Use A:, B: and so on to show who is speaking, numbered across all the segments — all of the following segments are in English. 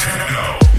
A: techno.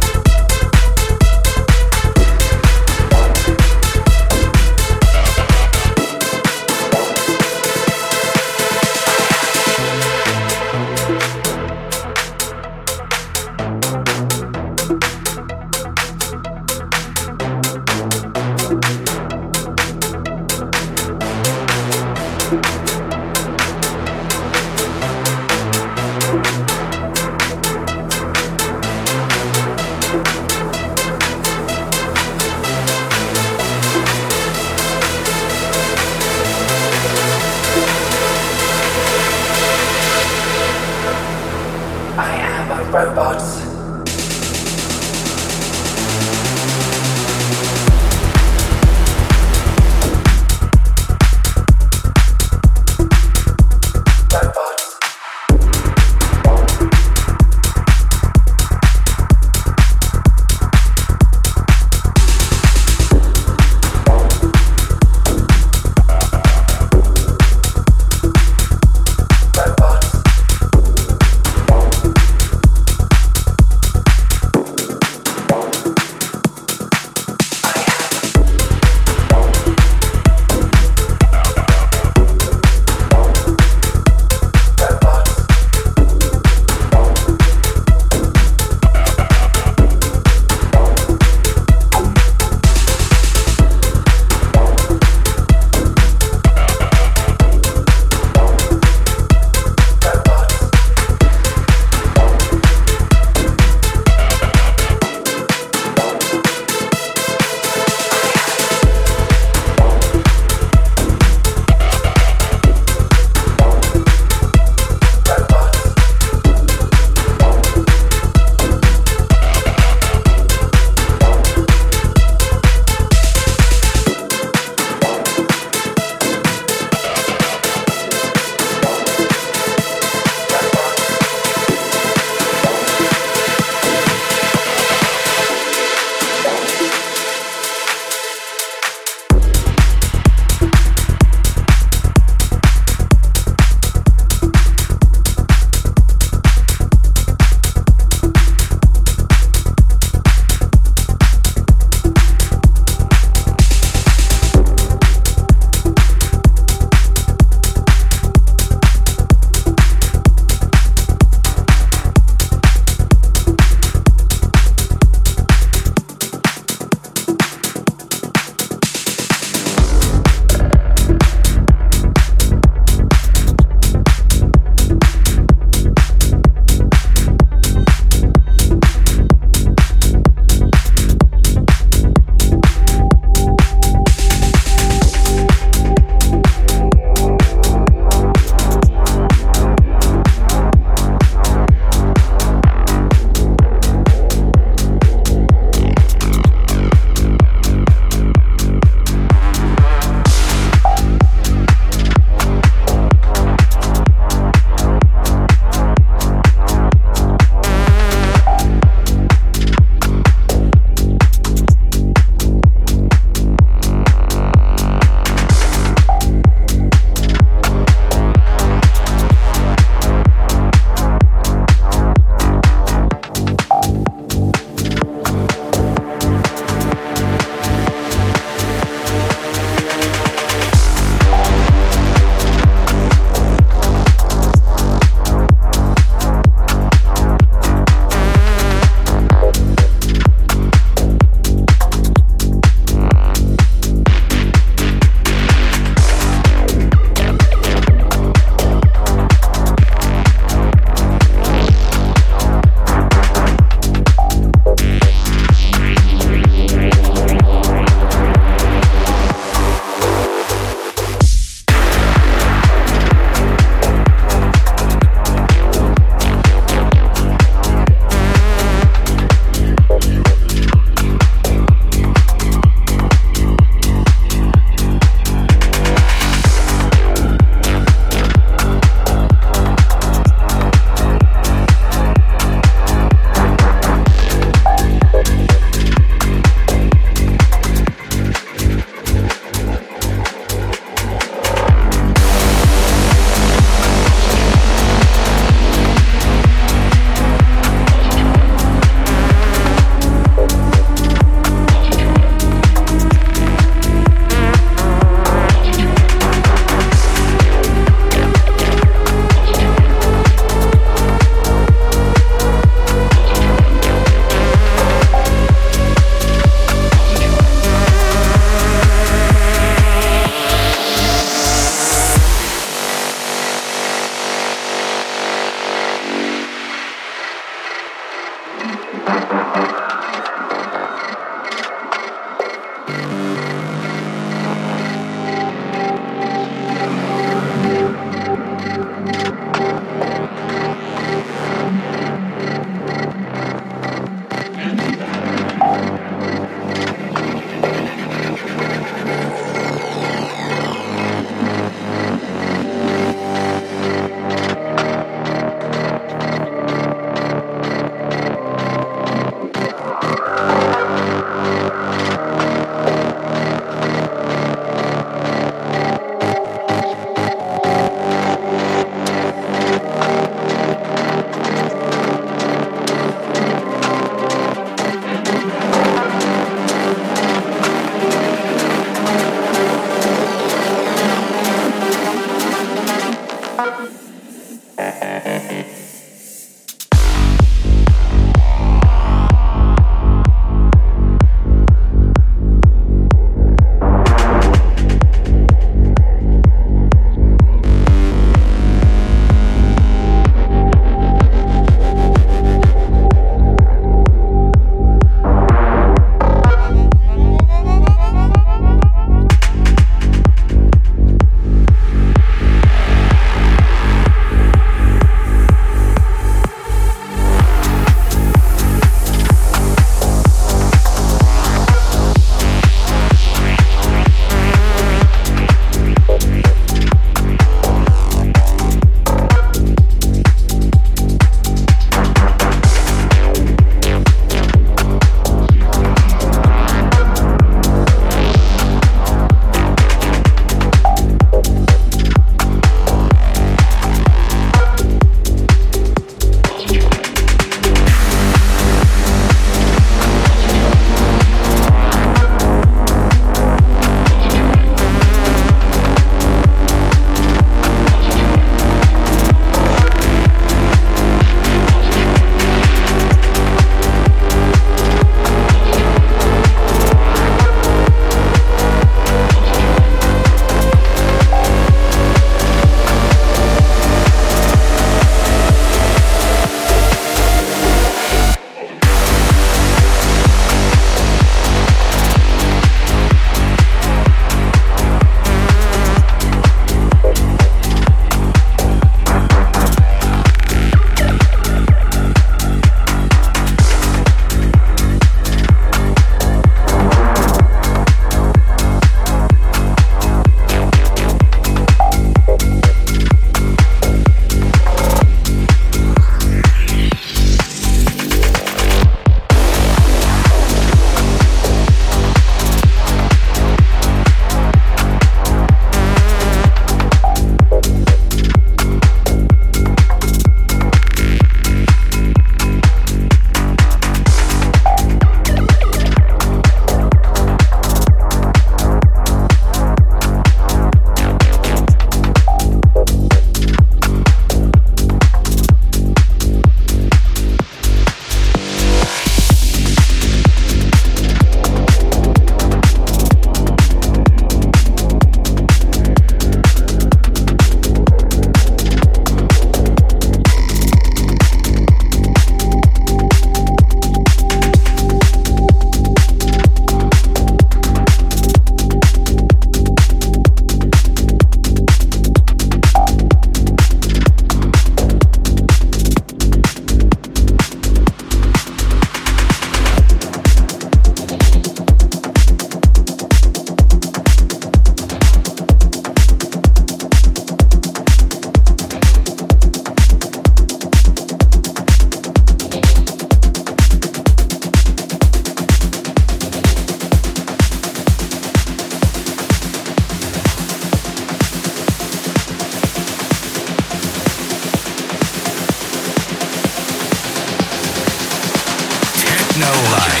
B: no life.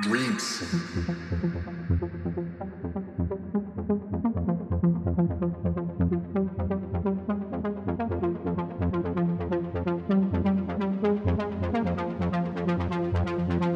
C: Dreams.